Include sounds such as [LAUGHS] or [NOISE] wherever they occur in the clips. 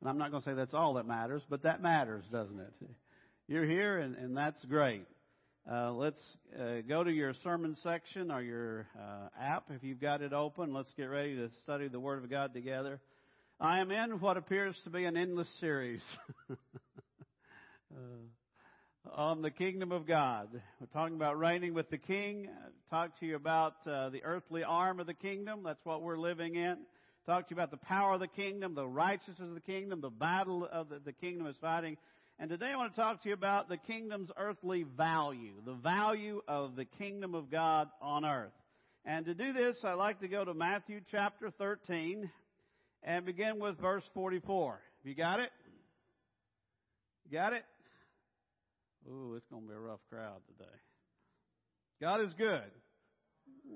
And I'm not going to say that's all that matters, but that matters, doesn't it? You're here, and, and that's great. Uh, let's uh, go to your sermon section or your uh, app if you've got it open. Let's get ready to study the Word of God together. I am in what appears to be an endless series [LAUGHS] uh, on the kingdom of God. We're talking about reigning with the King. Talk to you about uh, the earthly arm of the kingdom. That's what we're living in. Talk to you about the power of the kingdom, the righteousness of the kingdom, the battle of the, the kingdom is fighting. And today I want to talk to you about the kingdom's earthly value, the value of the kingdom of God on earth. And to do this, I like to go to Matthew chapter 13 and begin with verse 44. Have you got it? You got it? Ooh, it's going to be a rough crowd today. God is good.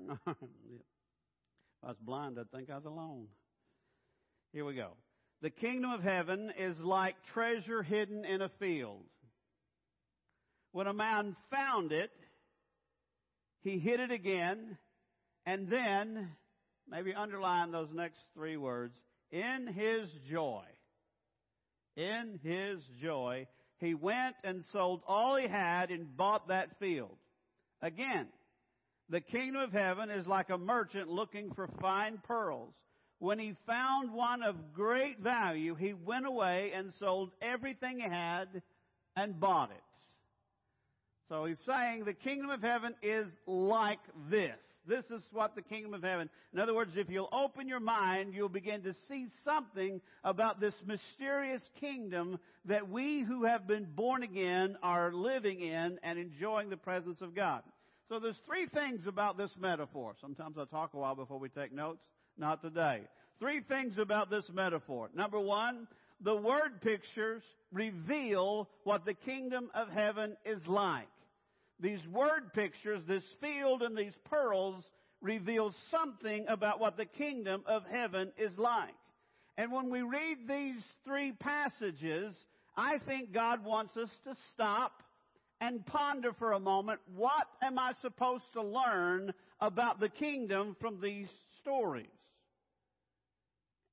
[LAUGHS] if I was blind, I'd think I was alone. Here we go. The kingdom of heaven is like treasure hidden in a field. When a man found it, he hid it again, and then, maybe underline those next three words, in his joy, in his joy, he went and sold all he had and bought that field. Again, the kingdom of heaven is like a merchant looking for fine pearls. When he found one of great value, he went away and sold everything he had and bought it. So he's saying the kingdom of heaven is like this. This is what the kingdom of heaven. In other words, if you'll open your mind, you'll begin to see something about this mysterious kingdom that we who have been born again are living in and enjoying the presence of God. So there's three things about this metaphor. Sometimes I talk a while before we take notes. Not today. Three things about this metaphor. Number one, the word pictures reveal what the kingdom of heaven is like. These word pictures, this field and these pearls reveal something about what the kingdom of heaven is like. And when we read these three passages, I think God wants us to stop and ponder for a moment, what am I supposed to learn about the kingdom from these stories?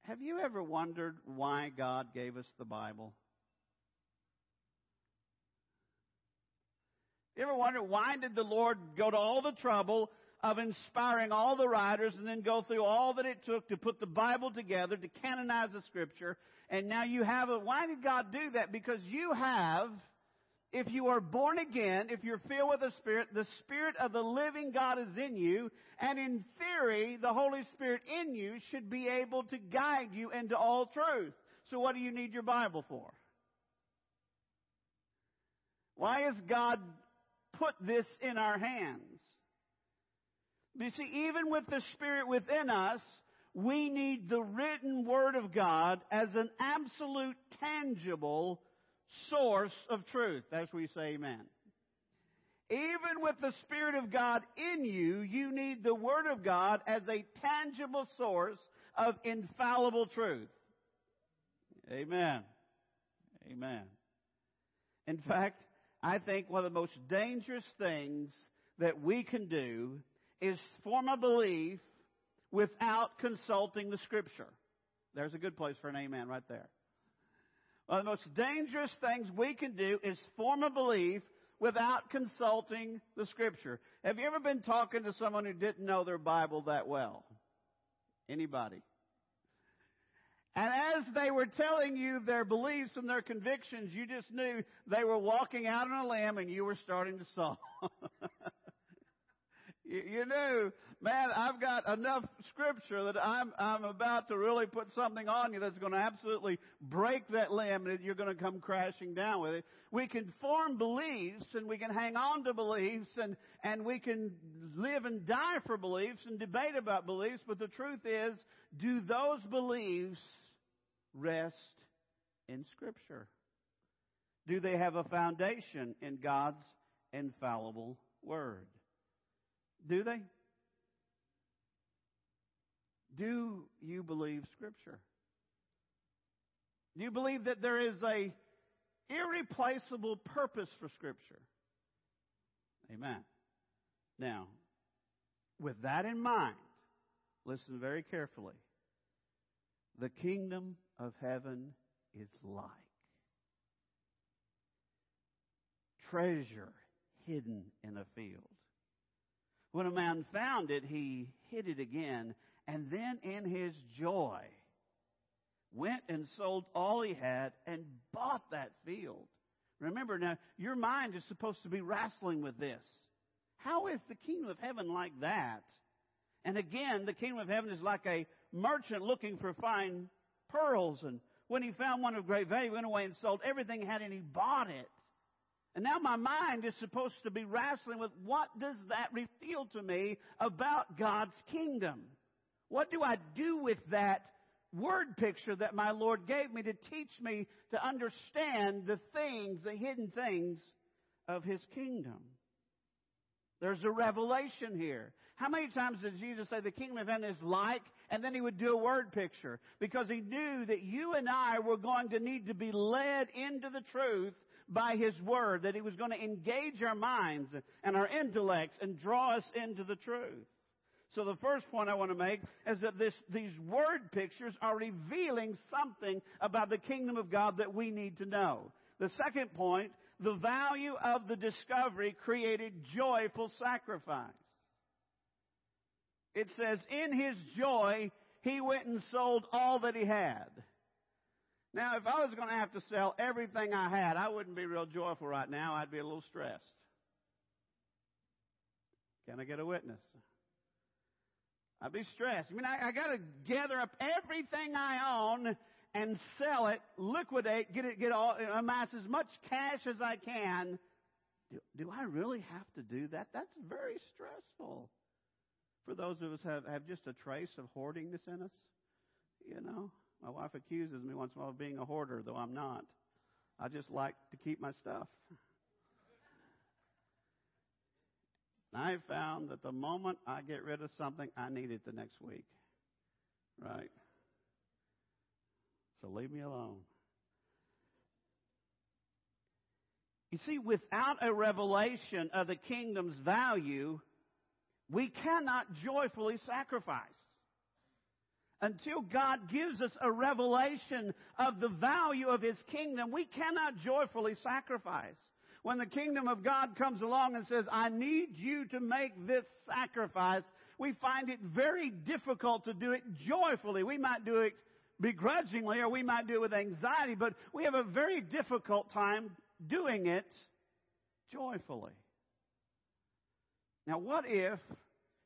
Have you ever wondered why God gave us the Bible? You ever wonder why did the Lord go to all the trouble of inspiring all the writers and then go through all that it took to put the Bible together, to canonize the scripture, and now you have it. Why did God do that? Because you have, if you are born again, if you're filled with the Spirit, the Spirit of the living God is in you, and in theory, the Holy Spirit in you should be able to guide you into all truth. So what do you need your Bible for? Why has God put this in our hands? You see, even with the Spirit within us, we need the written Word of God as an absolute, tangible source of truth. That's where you say amen. Even with the Spirit of God in you, you need the Word of God as a tangible source of infallible truth. Amen. Amen. In fact, I think one of the most dangerous things that we can do is form a belief without consulting the Scripture. There's a good place for an amen right there. One of the most dangerous things we can do is form a belief without consulting the Scripture. Have you ever been talking to someone who didn't know their Bible that well? Anybody? And as they were telling you their beliefs and their convictions, you just knew they were walking out on a limb and you were starting to [LAUGHS] saw. You, knew, man, I've got enough scripture that I'm, I'm about to really put something on you that's going to absolutely break that limb and you're going to come crashing down with it. We can form beliefs and we can hang on to beliefs and, and we can live and die for beliefs and debate about beliefs, but the truth is, do those beliefs rest in Scripture? Do they have a foundation in God's infallible Word? Do they? Do you believe Scripture? Do you believe that there is a irreplaceable purpose for Scripture? Amen. Now, with that in mind, listen very carefully. The kingdom of heaven is like. Treasure hidden in a field. When a man found it, he hid it again, and then in his joy went and sold all he had and bought that field. Remember now, your mind is supposed to be wrestling with this. How is the kingdom of heaven like that? And again, the kingdom of heaven is like a merchant looking for fine pearls. And when he found one of great value, he went away and sold everything he had and he bought it. And now my mind is supposed to be wrestling with what does that reveal to me about God's kingdom? What do I do with that word picture that my Lord gave me to teach me to understand the things, the hidden things of His kingdom? There's a revelation here. How many times did Jesus say the kingdom of heaven is like, and then he would do a word picture? Because he knew that you and I were going to need to be led into the truth by his word, that he was going to engage our minds and our intellects and draw us into the truth. So the first point I want to make is that this, these word pictures are revealing something about the kingdom of God that we need to know. The second point, the value of the discovery created joyful sacrifice. It says, in his joy, he went and sold all that he had. Now, if I was going to have to sell everything I had, I wouldn't be real joyful right now. I'd be a little stressed. Can I get a witness? I'd be stressed. I mean, I, I got to gather up everything I own and sell it, liquidate, get it, get all, amass as much cash as I can. Do, do I really have to do that? That's very stressful. For those of us have have just a trace of hoardingness in us, you know. My wife accuses me once in a while of being a hoarder, though I'm not. I just like to keep my stuff. I found that the moment I get rid of something, I need it the next week. Right? So leave me alone. You see, without a revelation of the kingdom's value, we cannot joyfully sacrifice until God gives us a revelation of the value of His kingdom, we cannot joyfully sacrifice. When the kingdom of God comes along and says, I need you to make this sacrifice, we find it very difficult to do it joyfully. We might do it begrudgingly or we might do it with anxiety, but we have a very difficult time doing it joyfully. Now, what if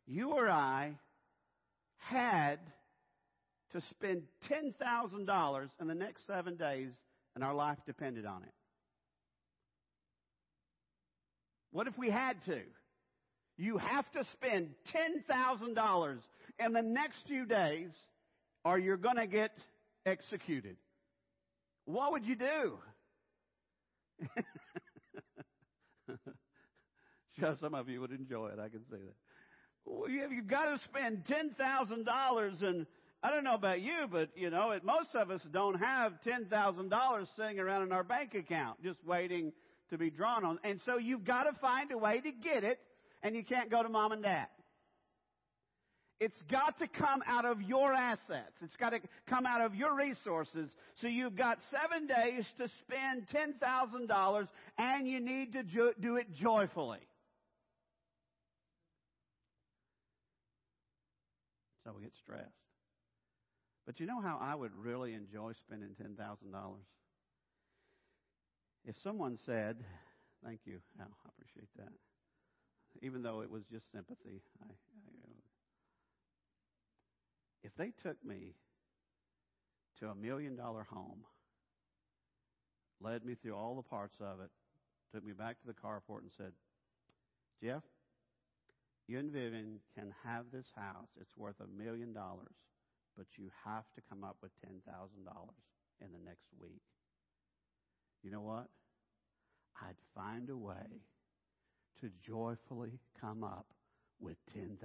you or I had to spend $10,000 in the next seven days and our life depended on it? What if we had to? You have to spend $10,000 in the next few days or you're going to get executed. What would you do? [LAUGHS] sure, some of you would enjoy it. I can say that. Well, you've got to spend $10,000 and I don't know about you, but you know, it, most of us don't have $10,000 sitting around in our bank account just waiting to be drawn on. And so you've got to find a way to get it and you can't go to mom and dad. It's got to come out of your assets. It's got to come out of your resources. So you've got seven days to spend $10,000 and you need to do it joyfully. So we get stressed. But you know how I would really enjoy spending $10,000? If someone said, Thank you, Al, I appreciate that. Even though it was just sympathy, I, I, if they took me to a million dollar home, led me through all the parts of it, took me back to the carport and said, Jeff, you and Vivian can have this house. It's worth a million dollars but you have to come up with $10,000 in the next week. You know what? I'd find a way to joyfully come up with $10,000.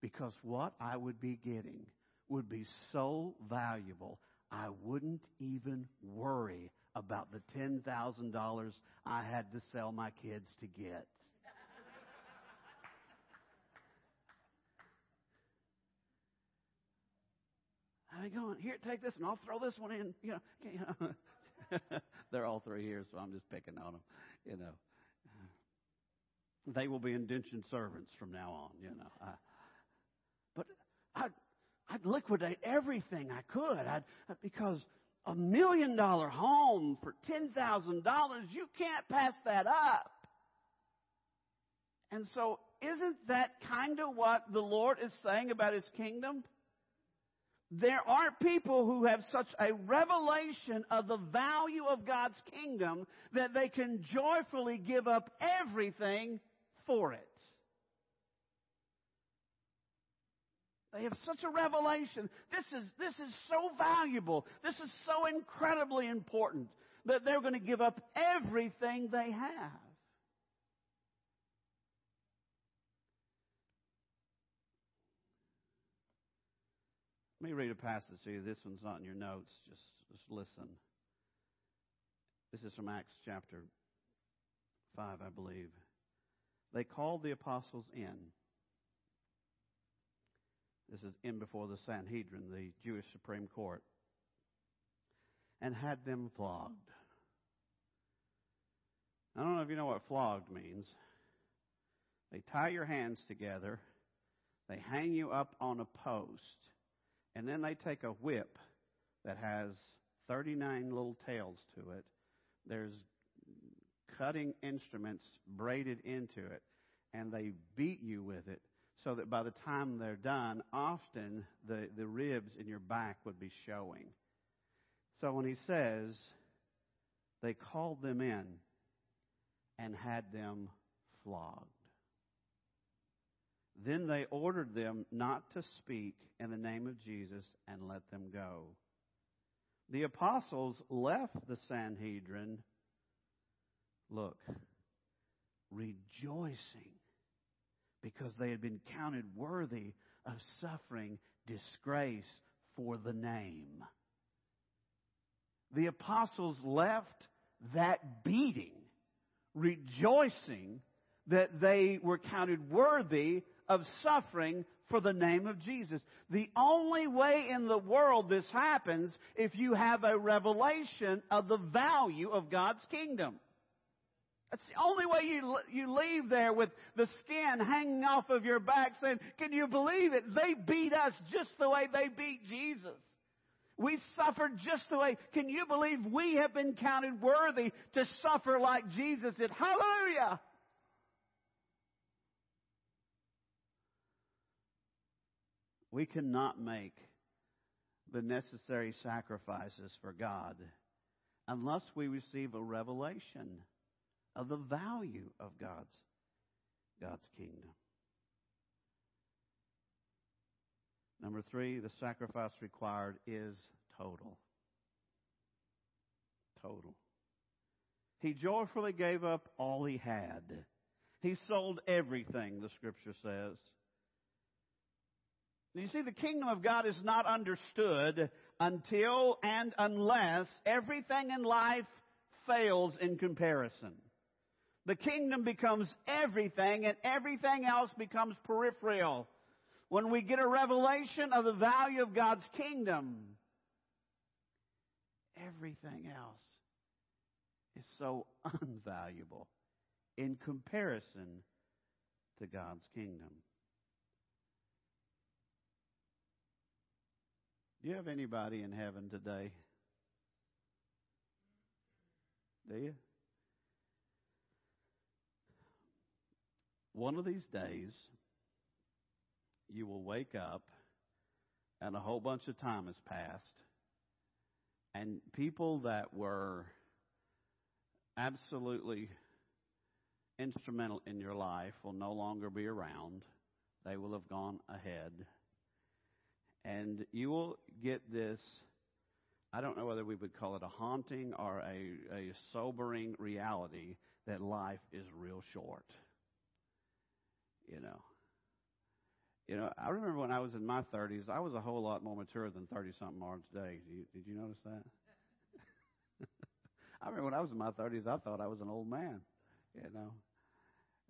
Because what I would be getting would be so valuable, I wouldn't even worry about the $10,000 I had to sell my kids to get. How you going? Here, take this, and I'll throw this one in. You know, [LAUGHS] [LAUGHS] they're all three here, so I'm just picking on them. You know, they will be indentured servants from now on. You know, I, but I, I'd liquidate everything I could. I'd because a million dollar home for ten thousand dollars, you can't pass that up. And so, isn't that kind of what the Lord is saying about His kingdom? There are people who have such a revelation of the value of God's kingdom that they can joyfully give up everything for it. They have such a revelation. This is, this is so valuable. This is so incredibly important that they're going to give up everything they have. Let me read a passage to you. This one's not in your notes. Just, just listen. This is from Acts chapter 5, I believe. They called the apostles in this is in before the Sanhedrin, the Jewish Supreme Court, and had them flogged. I don't know if you know what flogged means. They tie your hands together, they hang you up on a post, and then they take a whip that has 39 little tails to it. There's cutting instruments braided into it, and they beat you with it so that by the time they're done, often the, the ribs in your back would be showing. So when he says, they called them in and had them flogged. Then they ordered them not to speak in the name of Jesus and let them go. The apostles left the Sanhedrin, look, rejoicing because they had been counted worthy of suffering disgrace for the name. The apostles left that beating rejoicing that they were counted worthy of suffering for the name of Jesus. The only way in the world this happens if you have a revelation of the value of God's kingdom. That's the only way you, you leave there with the skin hanging off of your back saying, can you believe it? They beat us just the way they beat Jesus. We suffered just the way. Can you believe we have been counted worthy to suffer like Jesus did? Hallelujah! We cannot make the necessary sacrifices for God unless we receive a revelation of the value of God's, God's kingdom. Number three, the sacrifice required is total. Total. He joyfully gave up all he had. He sold everything, the scripture says. You see, the kingdom of God is not understood until and unless everything in life fails in comparison. The kingdom becomes everything and everything else becomes peripheral. When we get a revelation of the value of God's kingdom, everything else is so [LAUGHS] unvaluable in comparison to God's kingdom. Do you have anybody in heaven today? Do you? One of these days, you will wake up and a whole bunch of time has passed, and people that were absolutely instrumental in your life will no longer be around. They will have gone ahead. And you will get this, I don't know whether we would call it a haunting or a, a sobering reality that life is real short you know. You know, I remember when I was in my 30s, I was a whole lot more mature than 30 something are today. Did you, did you notice that? [LAUGHS] I remember when I was in my 30s, I thought I was an old man, you know.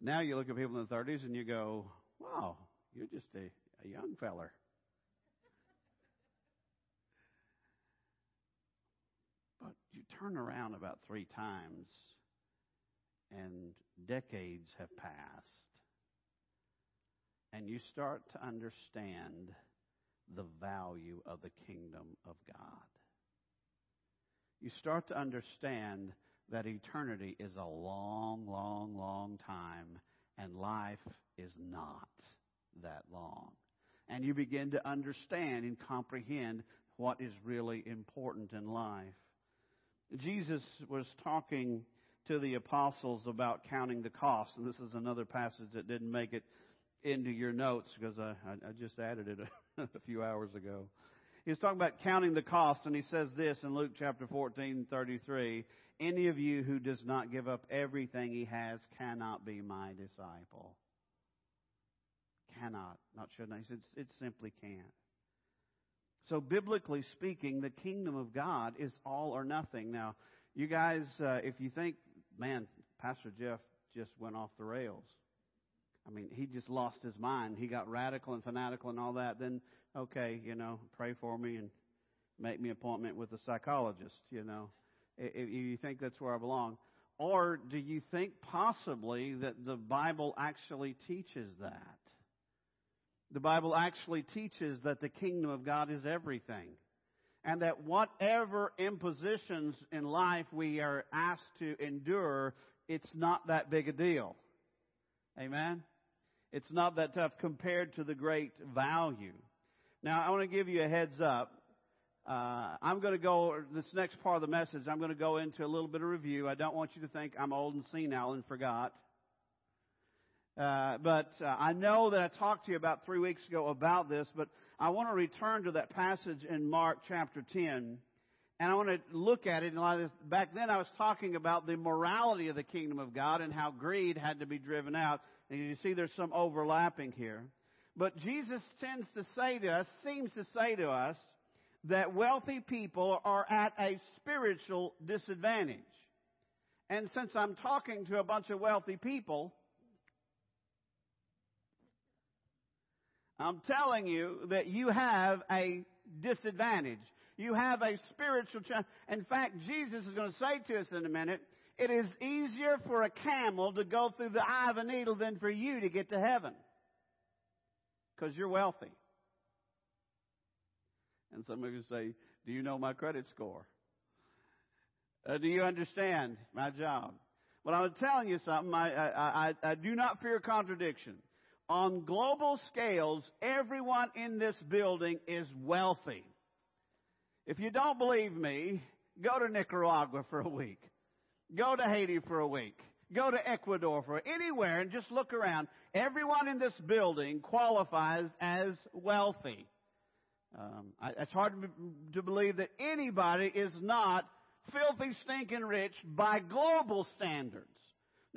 Now you look at people in the 30s and you go, wow, you're just a, a young feller. Turn around about three times and decades have passed and you start to understand the value of the kingdom of God. You start to understand that eternity is a long, long, long time, and life is not that long. And you begin to understand and comprehend what is really important in life. Jesus was talking to the apostles about counting the cost, and this is another passage that didn't make it into your notes because I, I just added it a, [LAUGHS] a few hours ago. He's talking about counting the cost, and he says this in Luke chapter 14, 33. Any of you who does not give up everything he has cannot be my disciple. Cannot. Not should not. He says it simply can't. So, biblically speaking, the kingdom of God is all or nothing. Now, you guys, uh, if you think, man, Pastor Jeff just went off the rails. I mean, he just lost his mind. He got radical and fanatical and all that. Then, okay, you know, pray for me and make me appointment with a psychologist, you know, if you think that's where I belong. Or do you think possibly that the Bible actually teaches that? The Bible actually teaches that the kingdom of God is everything. And that whatever impositions in life we are asked to endure, it's not that big a deal. Amen? It's not that tough compared to the great value. Now, I want to give you a heads up. Uh, I'm going to go, this next part of the message, I'm going to go into a little bit of review. I don't want you to think I'm old and senile and forgot. Uh, but uh, I know that I talked to you about three weeks ago about this, but I want to return to that passage in Mark chapter 10. And I want to look at it. Back then I was talking about the morality of the kingdom of God and how greed had to be driven out. And you see there's some overlapping here. But Jesus tends to say to us, seems to say to us, that wealthy people are at a spiritual disadvantage. And since I'm talking to a bunch of wealthy people, I'm telling you that you have a disadvantage. You have a spiritual challenge. In fact, Jesus is going to say to us in a minute it is easier for a camel to go through the eye of a needle than for you to get to heaven. Because you're wealthy. And some of you say, Do you know my credit score? Uh, do you understand my job? Well, I'm telling you something. I, I, I, I do not fear contradiction. On global scales, everyone in this building is wealthy. If you don't believe me, go to Nicaragua for a week. Go to Haiti for a week. Go to Ecuador for anywhere and just look around. Everyone in this building qualifies as wealthy. Um, I, it's hard to, believe that anybody is not filthy, stinking rich by global standards.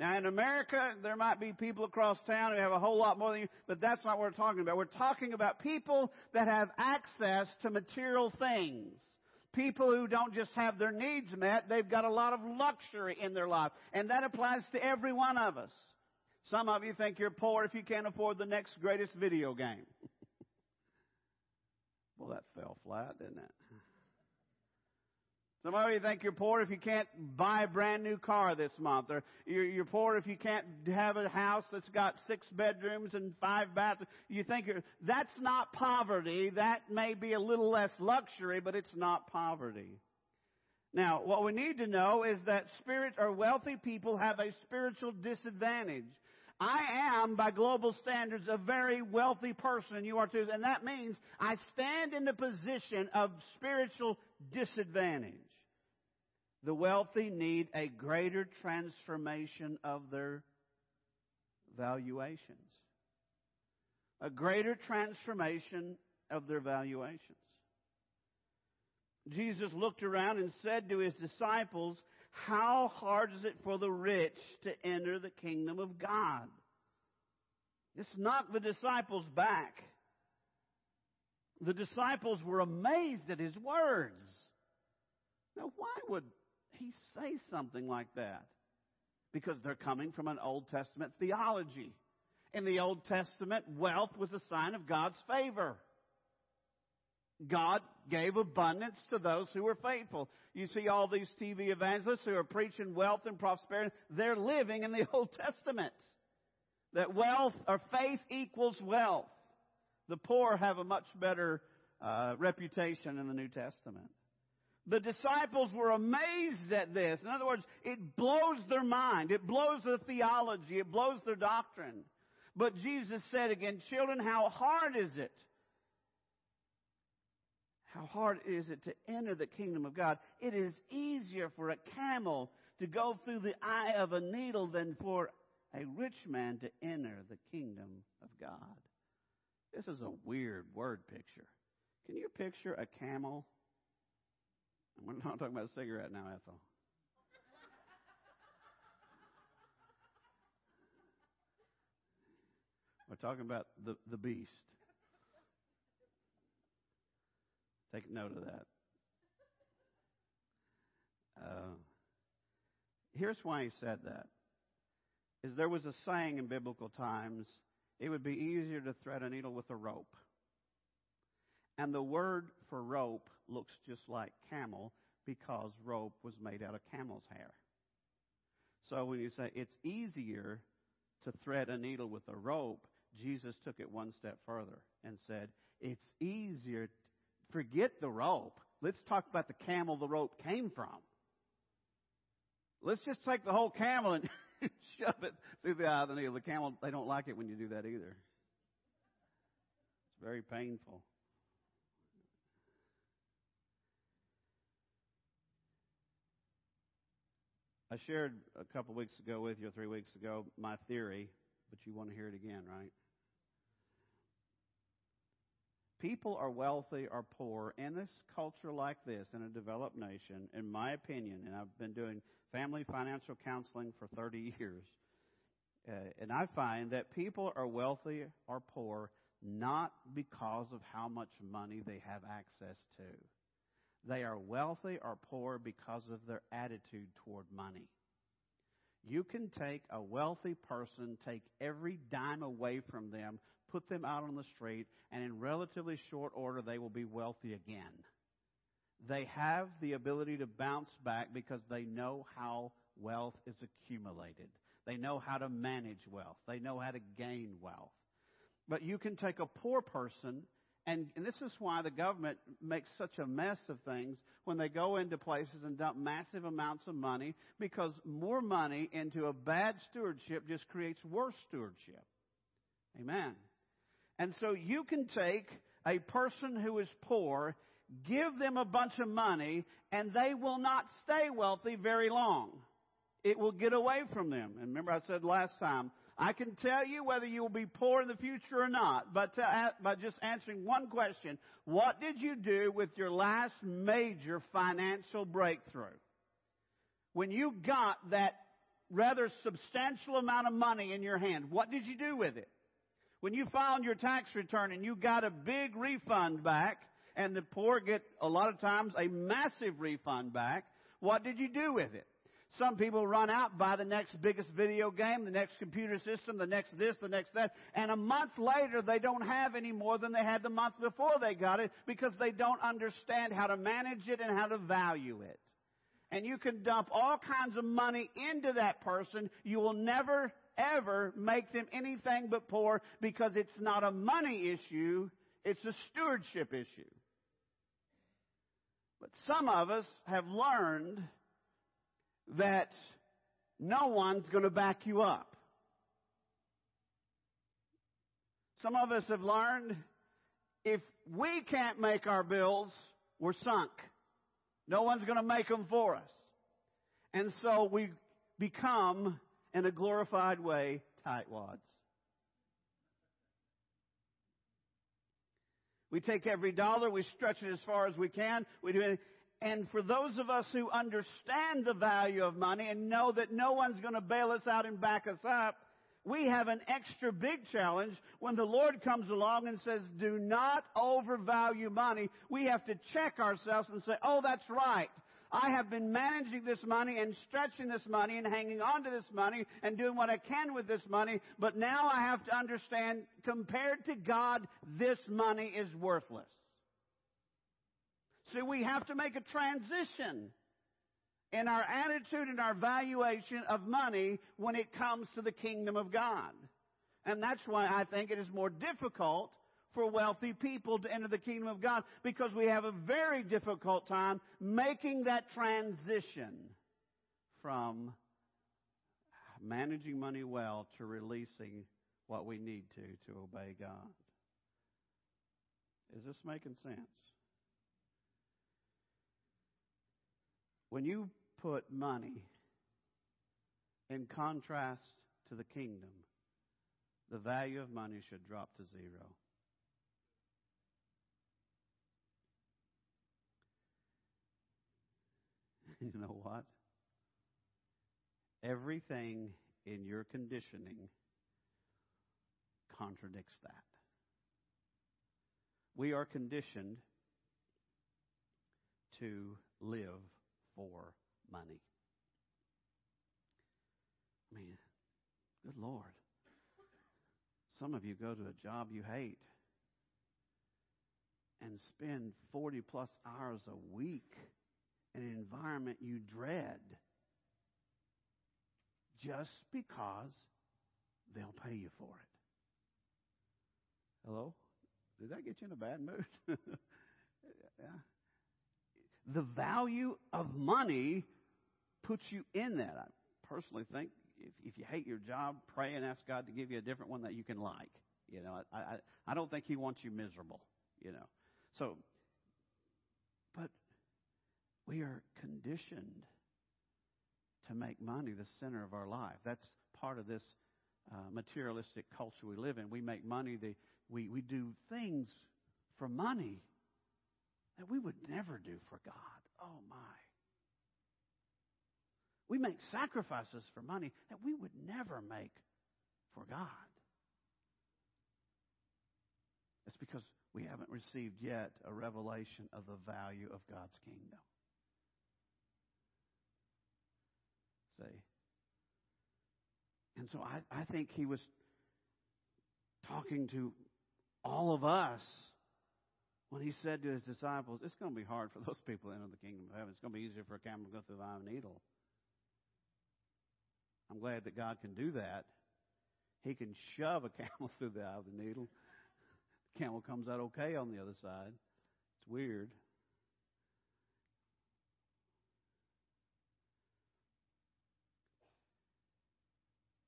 Now, in America, there might be people across town who have a whole lot more than you, but that's not what we're talking about. We're talking about people that have access to material things people who don't just have their needs met, they've got a lot of luxury in their life. And that applies to every one of us. Some of you think you're poor if you can't afford the next greatest video game. [LAUGHS] well, that fell flat, didn't it? Some of you think you're poor if you can't buy a brand new car this month, or you're, you're poor if you can't have a house that's got six bedrooms and five bathrooms. You think you're, that's not poverty. That may be a little less luxury, but it's not poverty. Now, what we need to know is that spirit or wealthy people have a spiritual disadvantage. I am, by global standards, a very wealthy person, and you are too. And that means I stand in the position of spiritual disadvantage. The wealthy need a greater transformation of their valuations. A greater transformation of their valuations. Jesus looked around and said to his disciples, How hard is it for the rich to enter the kingdom of God? This knocked the disciples back. The disciples were amazed at his words. Now, why would he say something like that? Because they're coming from an Old Testament theology. In the Old Testament, wealth was a sign of God's favor. God gave abundance to those who were faithful. You see all these TV evangelists who are preaching wealth and prosperity. They're living in the [LAUGHS] Old Testament. That wealth or faith equals wealth. The poor have a much better uh, reputation in the New Testament. The disciples were amazed at this. In other words, it blows their mind. It blows their theology. It blows their doctrine. But Jesus said again, children, how hard is it? How hard is it to enter the kingdom of God? It is easier for a camel to go through the eye of a needle than for a rich man to enter the kingdom of God. This is a weird word picture. Can you picture a camel? We're not talking about a cigarette now, Ethel. We're talking about the, the beast. Take note of that. Uh, here's why he said that. Is there was a saying in biblical times, it would be easier to thread a needle with a rope. And the word for rope looks just like camel because rope was made out of camel's hair. So when you say it's easier to thread a needle with a rope, Jesus took it one step further and said, it's easier forget the rope. Let's talk about the camel the rope came from. Let's just take the whole camel and [LAUGHS] shove it through the eye of the needle. The camel, they don't like it when you do that either. It's very painful. I shared a couple weeks ago with you, or three weeks ago, my theory, but you want to hear it again, right? people are wealthy or poor in this culture like this, in a developed nation, in my opinion, and I've been doing family financial counseling for 30 [LAUGHS] years, uh, and I find that people are wealthy or poor not because of how much money they have access to. They are wealthy or poor because of their attitude toward money. You can take a wealthy person, take every dime away from them, put them out on the street, and in relatively short order, they will be wealthy again. They have the ability to bounce back because they know how wealth is accumulated. They know how to manage wealth. They know how to gain wealth. But you can take a poor person, and, and, this is why the government makes such a mess of things when they go into places and dump massive amounts of money, because more money into a bad stewardship just creates worse stewardship. Amen. And so you can take a person who is poor, give them a bunch of money, and they will not stay wealthy very long. It will get away from them. And remember I said last time, I can tell you whether you will be poor in the future or not, but to, by just answering one question, what did you do with your last major financial breakthrough? When you got that rather substantial amount of money in your hand, what did you do with it? When you filed your tax return and you got a big refund back, and the poor get a lot of times a massive refund back, what did you do with it? Some people run out, buy the next biggest video game, the next computer system, the next this, the next that, and a month later they don't have any more than they had the month before they got it because they don't understand how to manage it and how to value it. And you can dump all kinds of money into that person. You will never ever make them anything but poor because it's not a money issue, it's a stewardship issue. But some of us have learned that no one's going to back you up. Some of us have learned if we can't make our bills, we're sunk. No one's going to make them for us. And so we become in a glorified way tightwads. We take every dollar, we stretch it as far as we can. We do it. And for those of us who understand the value of money and know that no one's going to bail us out and back us up, we have an extra big challenge when the Lord comes along and says, do not overvalue money. We have to check ourselves and say, oh, that's right. I have been managing this money and stretching this money and hanging on to this money and doing what I can with this money, but now I have to understand, compared to God, this money is worthless. See, we have to make a transition in our attitude and our valuation of money when it comes to the kingdom of God. And that's why I think it is more difficult for wealthy people to enter the kingdom of God because we have a very difficult time making that transition from managing money well to releasing what we need to to obey God. Is this making sense? When you put money in contrast to the kingdom, the value of money should drop to zero. [LAUGHS] you know what? Everything in your conditioning contradicts that. We are conditioned to live for money. I mean, good Lord. Some of you go to a job you hate and spend 40 plus hours a week in an environment you dread just because they'll pay you for it. Hello? Did that get you in a bad mood? [LAUGHS] yeah. The value of money puts you in that. I personally think if, if you hate your job, pray and ask God to give you a different one that you can like. You know, I, I, I don't think He wants you miserable, you know. So, but we are conditioned to make money the center of our life. That's part of this uh, materialistic culture we live in. We make money, the, we, we do things for money that we would never do for God. Oh, my. We make sacrifices for money that we would never make for God. It's because we haven't received yet a revelation of the value of God's kingdom. See? And so I, I think he was talking to all of us when he said to his disciples, It's going to be hard for those people to enter the kingdom of heaven. It's going to be easier for a camel to go through the eye of a needle. I'm glad that God can do that. He can shove a [LAUGHS] camel through the eye of the needle. The camel comes out okay on the other side. It's weird.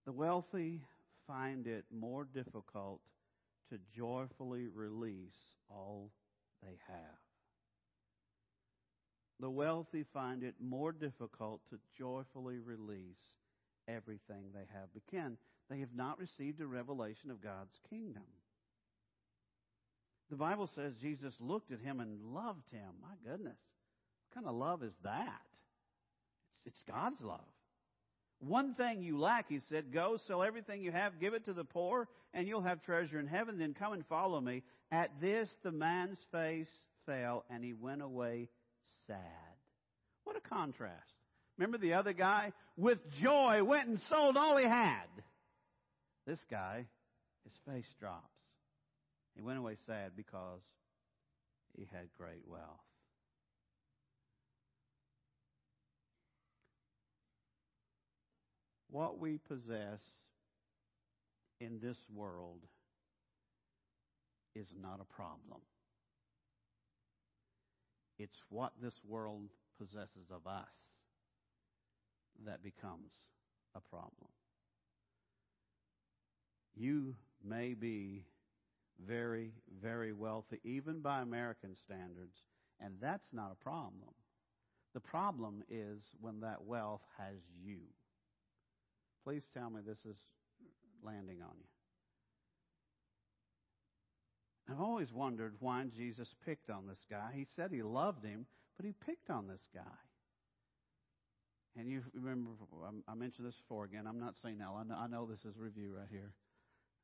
The wealthy find it more difficult to joyfully release all they have. The wealthy find it more difficult to joyfully release everything they have. Again, they have not received a revelation of God's kingdom. The Bible says Jesus looked at him and loved him. My goodness. What kind of love is that? It's, it's God's love. One thing you lack, he said, go sell everything you have, give it to the poor, and you'll have treasure in heaven. Then come and follow me. At this, the man's face fell, and he went away sad. What a contrast. Remember the other guy? With joy went and sold all he had. This guy, his face drops. He went away sad because he had great wealth. What we possess in this world is not a problem. It's what this world possesses of us that becomes a problem. You may be very, very wealthy, even by American standards, and that's not a problem. The problem is when that wealth has you. Please tell me this is landing on you. I've always wondered why Jesus picked on this guy. He said he loved him, but he picked on this guy. And you remember, I mentioned this before again. I'm not saying now. I know, this is review right here.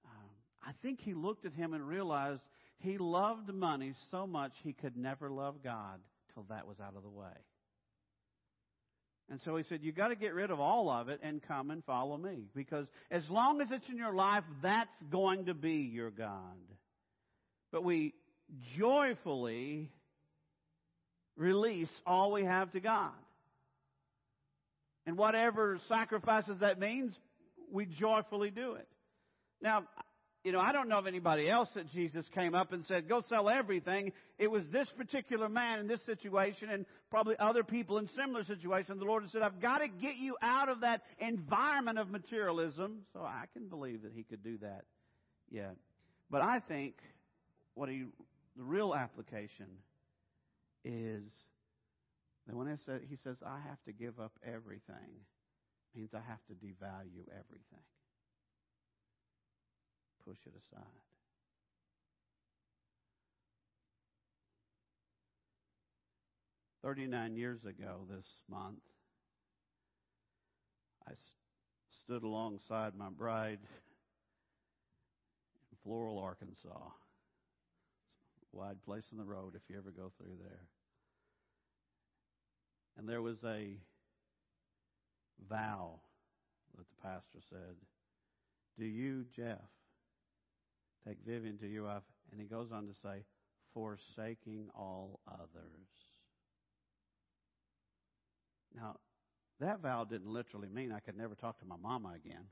Um, I think he looked at him and realized he loved money so much he could never love God till that was out of the way. And so he said, you got to get rid of all of it and come and follow me. Because as long as it's in your life, that's going to be your God. But we joyfully release all we have to God. And whatever sacrifices that means, we joyfully do it. Now, you know, I don't know of anybody else that Jesus came up and said, go sell everything. It was this particular man in this situation and probably other people in similar situations. The Lord said, I've got to get you out of that environment of materialism. So I can believe that he could do that. Yeah. But I think what he, the real application is that when said, he says, I have to give up everything, means I have to devalue everything push it aside. Thirty-nine years ago this month, I stood alongside my bride in Floral, Arkansas. It's a wide place in the road if you ever go through there. And there was a vow that the pastor said, Do you, Jeff, Take Vivian to your wife. And he goes on to say, forsaking all others. Now, that vow didn't literally mean I could never talk to my mama again.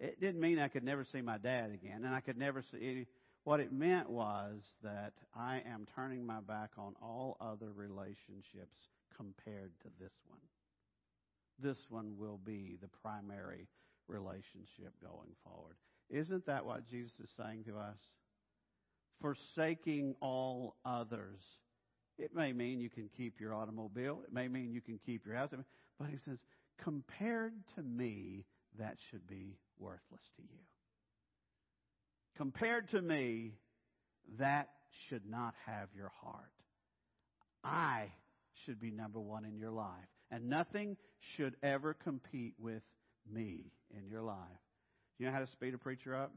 It didn't mean I could never see my dad again, and I could never see. Any. What it meant was that I am turning my back on all other relationships compared to this one. This one will be the primary relationship going forward. Isn't that what Jesus is saying to us? Forsaking all others. It may mean you can keep your automobile. It may mean you can keep your house. But he says, compared to me, that should be worthless to you. Compared to me, that should not have your heart. I should be number one in your life. And nothing should ever compete with me in your life. You know how to speed a preacher up?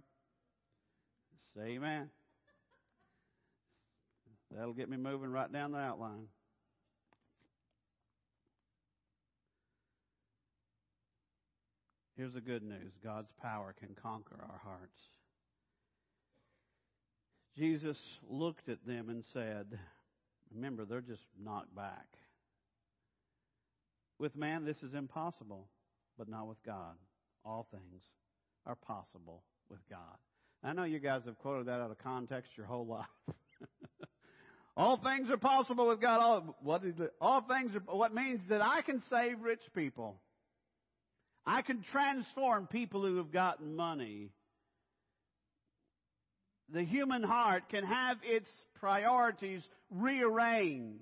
Say amen. That'll get me moving right down the outline. Here's the good news God's power can conquer our hearts. Jesus looked at them and said, Remember, they're just knocked back. With man, this is impossible, but not with God. All things are possible with God. I know you guys have quoted that out of context your whole life. [LAUGHS] all things are possible with God. All, what is it? All things are, what means that I can save rich people. I can transform people who have gotten money. The human heart can have its priorities rearranged.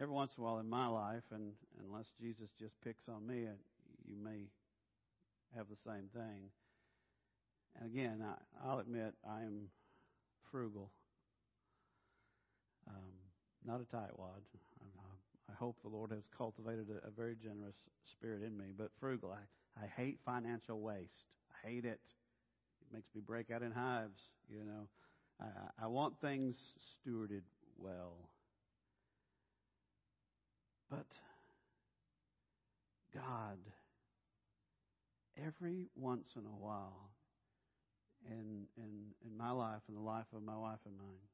Every once in a while in my life, and unless Jesus just picks on me, you may have the same thing. And again, I, will admit I am frugal, um, not a tightwad. I, I hope the Lord has cultivated a, a, very generous spirit in me, but frugal. I, I hate financial waste. I hate it. It makes me break out in hives. You know, I, I want things stewarded well. But God every once in a while in, in, in my life and the life of my wife and mine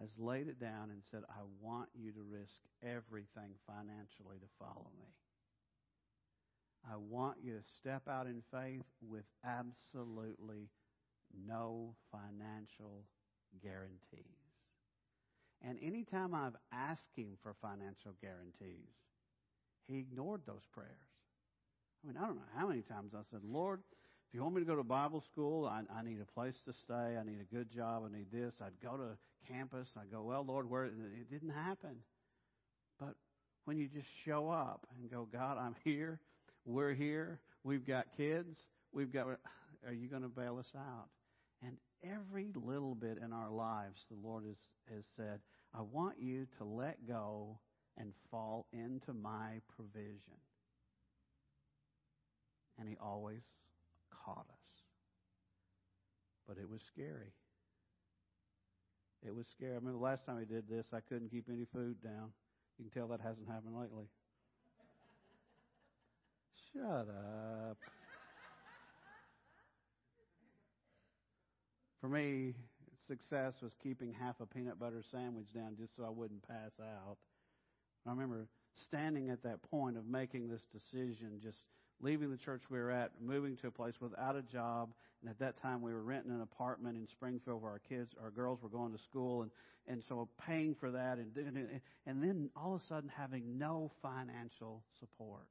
has laid it down and said, I want you to risk everything financially to follow me. I want you to step out in faith with absolutely no financial guarantees. And anytime I've asked him for financial guarantees, he ignored those prayers. I mean, I don't know how many times I said, Lord, if you want me to go to Bible school, I, I need a place to stay. I need a good job. I need this. I'd go to campus. I'd go, well, Lord, where? It didn't happen. But when you just show up and go, God, I'm here. We're here. We've got kids. We've got, are you going to bail us out? And every little bit in our lives, the Lord has, has said, I want you to let go and fall into my provision and he always caught us. But it was scary. It was scary. I remember the last time he did this, I couldn't keep any food down. You can tell that hasn't happened lately. Shut up. For me, success was keeping half a peanut butter sandwich down just so I wouldn't pass out. I remember standing at that point of making this decision, just leaving the church we were at, moving to a place without a job, and at that time we were renting an apartment in Springfield where our kids, our girls were going to school, and and so paying for that, and and then all of a sudden having no financial support,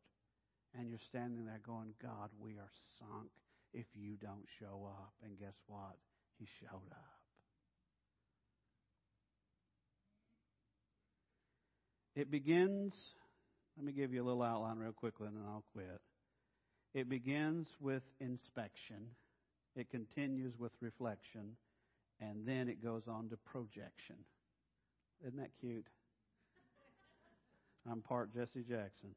and you're standing there going, God, we are sunk if you don't show up, and guess what? He showed up. It begins, let me give you a little outline real quickly and then I'll quit. It begins with inspection, it continues with reflection, and then it goes on to projection. Isn't that cute? I'm part Jesse Jackson.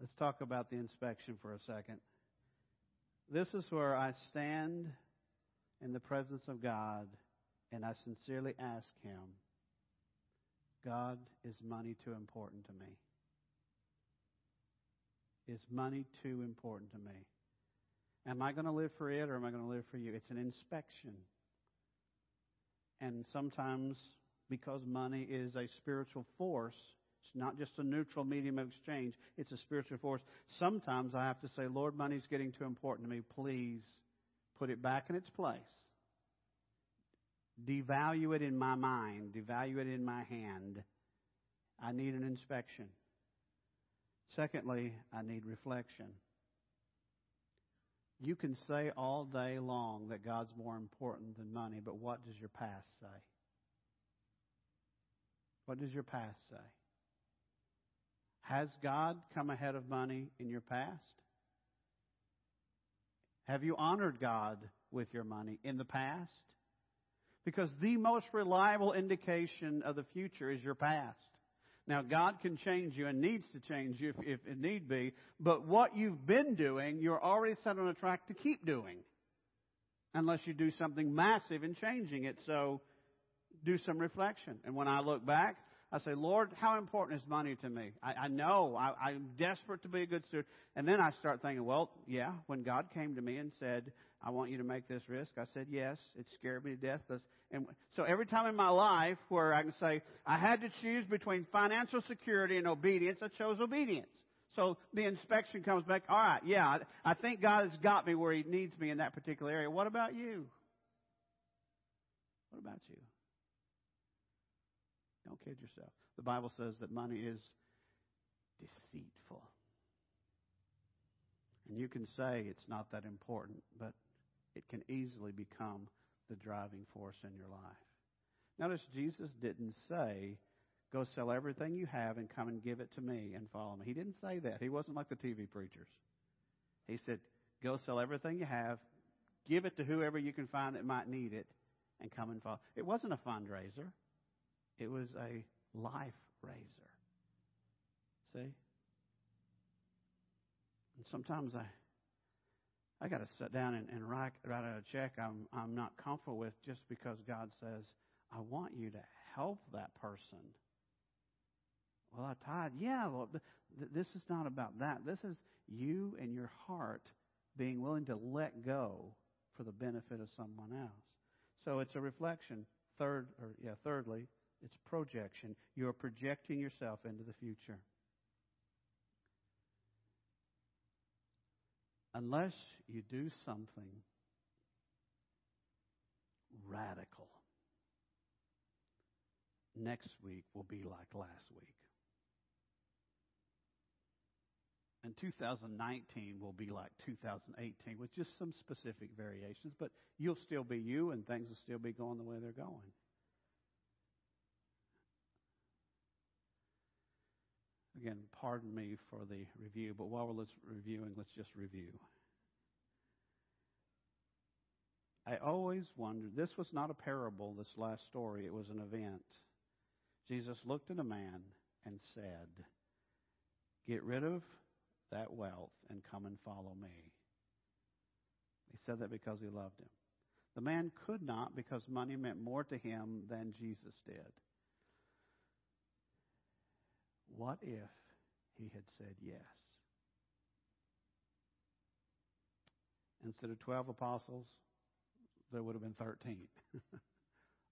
Let's talk about the inspection for a second. This is where I stand in the presence of God and I sincerely ask Him, God, is money too important to me? Is money too important to me? Am I going to live for it or am I going to live for you? It's an inspection. And sometimes, because money is a spiritual force, it's not just a neutral medium of exchange, it's a spiritual force. Sometimes I have to say, Lord, money's getting too important to me. Please put it back in its place. Devalue it in my mind, devalue it in my hand. I need an inspection. Secondly, I need reflection. You can say all day long that God's more important than money, but what does your past say? What does your past say? Has God come ahead of money in your past? Have you honored God with your money in the past? Because the most reliable indication of the future is your past. Now, God can change you and needs to change you if, if it need be, but what you've been doing, you're already set on a track to keep doing. Unless you do something massive in changing it. So, do some reflection. And when I look back, I say, Lord, how important is money to me? I, I know I, I'm desperate to be a good steward. And then I start thinking, well, yeah, when God came to me and said, I want you to make this risk, I said, yes. It scared me to death. And so every time in my life where I can say, I had to choose between financial security and obedience, I chose obedience. So the inspection comes back, all right, yeah, I think God has got me where He needs me in that particular area. What about you? What about you? Don't kid yourself. The Bible says that money is deceitful. And you can say it's not that important, but it can easily become the driving force in your life. Notice Jesus didn't say, Go sell everything you have and come and give it to me and follow me. He didn't say that. He wasn't like the TV preachers. He said, Go sell everything you have, give it to whoever you can find that might need it, and come and follow. It wasn't a fundraiser. It was a life raiser. See? And sometimes I I got to sit down and, and write write out a check I'm I'm not comfortable with just because God says I want you to help that person. Well, I tied. Yeah, well, th- this is not about that. This is you and your heart being willing to let go for the benefit of someone else. So it's a reflection. Third, or yeah, thirdly, it's projection. You are projecting yourself into the future. Unless you do something radical, next week will be like last week. And 2019 will be like 2018 with just some specific variations, but you'll still be you and things will still be going the way they're going. Again, pardon me for the review, but while we're reviewing, let's just review. I always wondered, this was not a parable, this last story, it was an event. Jesus looked at a man and said, Get rid of that wealth and come and follow me. He said that because he loved him. The man could not because money meant more to him than Jesus did. What if he had said yes? Instead of 12 apostles, there would have been 13. [LAUGHS]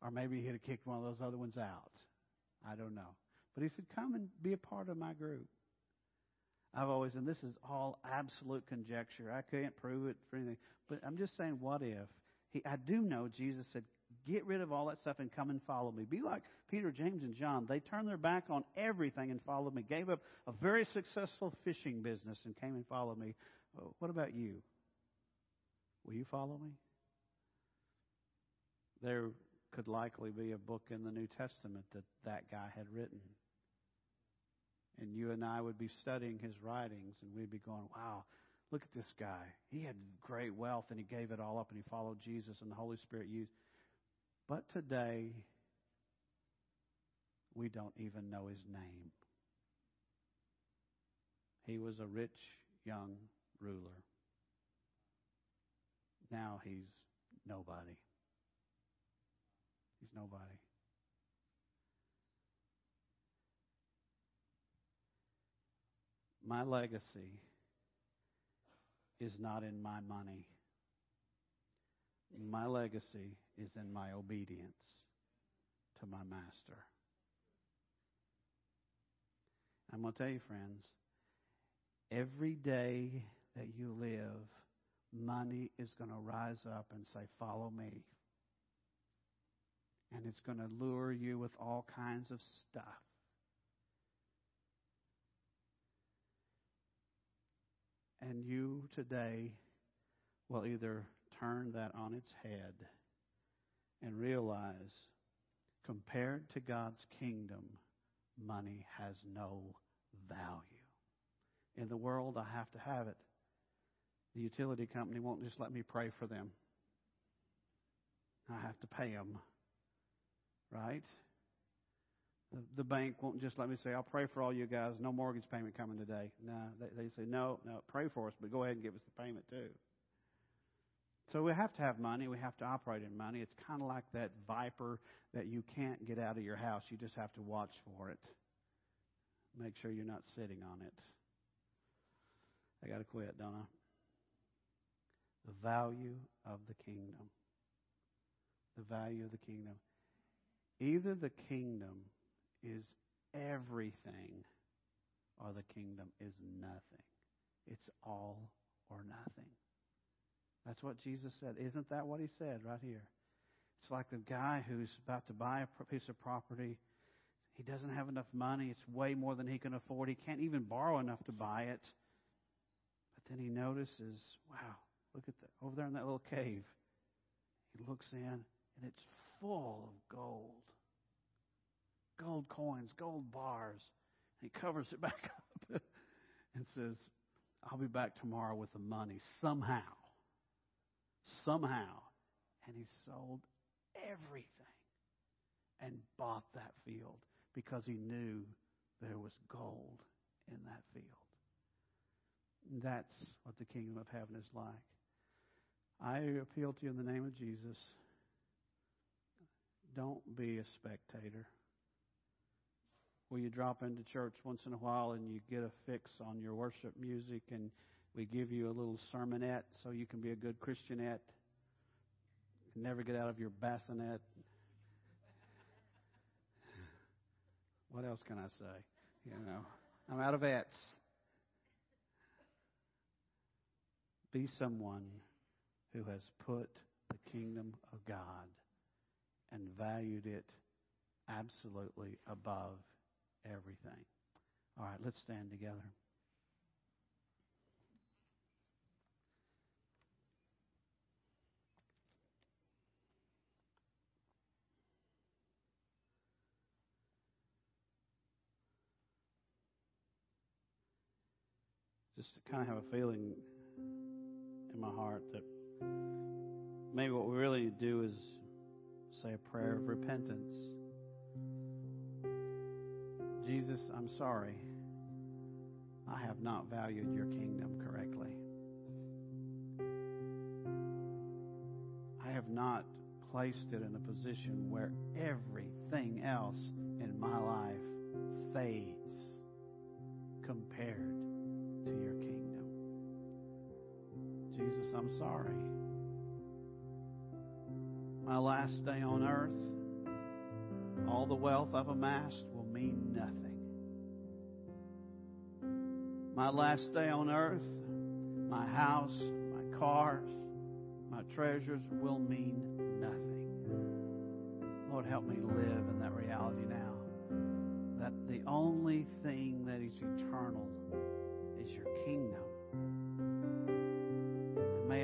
or maybe he'd have kicked one of those other ones out. I don't know. But he said, Come and be a part of my group. I've always, and this is all absolute conjecture. I can't prove it for anything. But I'm just saying, what if? He, I do know Jesus said, Get rid of all that stuff and come and follow me. Be like Peter, James, and John. They turned their back on everything and followed me. Gave up a very successful fishing business and came and followed me. Oh, what about you? Will you follow me? There could likely be a book in the New Testament that that guy had written. And you and I would be studying his writings and we'd be going, wow, look at this guy. He had great wealth and he gave it all up and he followed Jesus and the Holy Spirit used. But today, we don't even know his name. He was a rich young ruler. Now he's nobody. He's nobody. My legacy is not in my money. My legacy is in my obedience to my master. I'm going to tell you, friends, every day that you live, money is going to rise up and say, Follow me. And it's going to lure you with all kinds of stuff. And you today will either turn that on its head and realize, compared to God's kingdom, money has no value. In the world, I have to have it. The utility company won't just let me pray for them. I have to pay them. Right? The, the bank won't just let me say, I'll pray for all you guys. No mortgage payment coming today. No, they, they say, no, no, pray for us, but go ahead and give us the payment too. So we have to have money. We have to operate in money. It's kind of like that viper that you can't get out of your house. You just have to watch for it. Make sure you're not sitting on it. I got to quit, don't I? The value of the kingdom. The value of the kingdom. Either the kingdom is everything or the kingdom is nothing. It's all or nothing. That's what Jesus said. Isn't that what he said right here? It's like the guy who's about to buy a piece of property. He doesn't have enough money. It's way more than he can afford. He can't even borrow enough to buy it. But then he notices, wow, look at that. Over there in that little cave. He looks in, and it's full of gold. Gold coins, gold bars. He covers it [LAUGHS] back up and says, I'll be back tomorrow with the money somehow somehow. And he sold everything and bought that field because he knew there was gold in that field. That's what the kingdom of heaven is like. I appeal to you in the name of Jesus. Don't be a spectator. Will you drop into church once in a while and you get a fix on your worship music and we give you a little sermonette so you can be a good Christianette. Never get out of your bassinet. What else can I say? You know, I'm out of ets. Be someone who has put the kingdom of God and valued it absolutely above everything. All right, let's stand together. Just kind of have a feeling in my heart that maybe what we really do is say a prayer of repentance. Jesus, I'm sorry. I have not valued your kingdom correctly. I have not placed it in a position where everything else in my life fades compared I'm sorry. My last day on earth, all the wealth I've amassed will mean nothing. My last day on earth, my house, my cars, my treasures will mean nothing. Lord, help me live in that reality now. That the only thing that is eternal is your kingdom.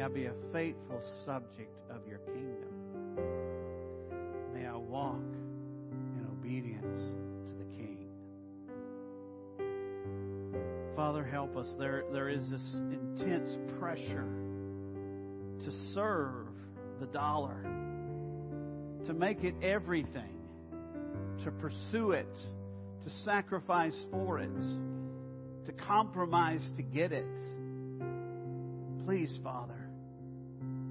May I be a faithful subject of your kingdom. May I walk in obedience to the King. Father, help us. There, there is this intense pressure to serve the dollar, to make it everything, to pursue it, to sacrifice for it, to compromise to get it. Please, Father,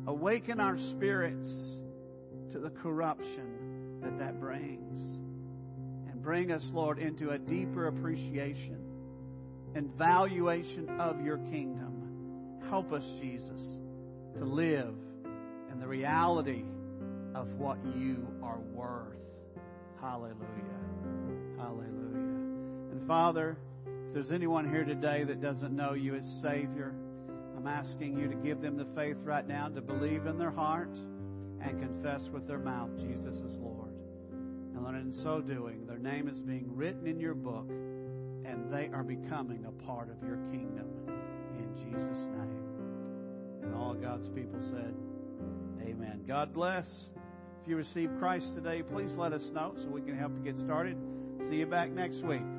awaken our spirits to the corruption that that brings. And bring us, Lord, into a deeper appreciation and valuation of your kingdom. Help us, Jesus, to live in the reality of what you are worth. Hallelujah. Hallelujah. And Father, if there's anyone here today that doesn't know you as Savior, I'm asking you to give them the faith right now to believe in their heart and confess with their mouth Jesus is Lord. And in so doing, their name is being written in your book and they are becoming a part of your kingdom in Jesus' name. And all God's people said, Amen. God bless. If you receive Christ today, please let us know so we can help you get started. See you back next week.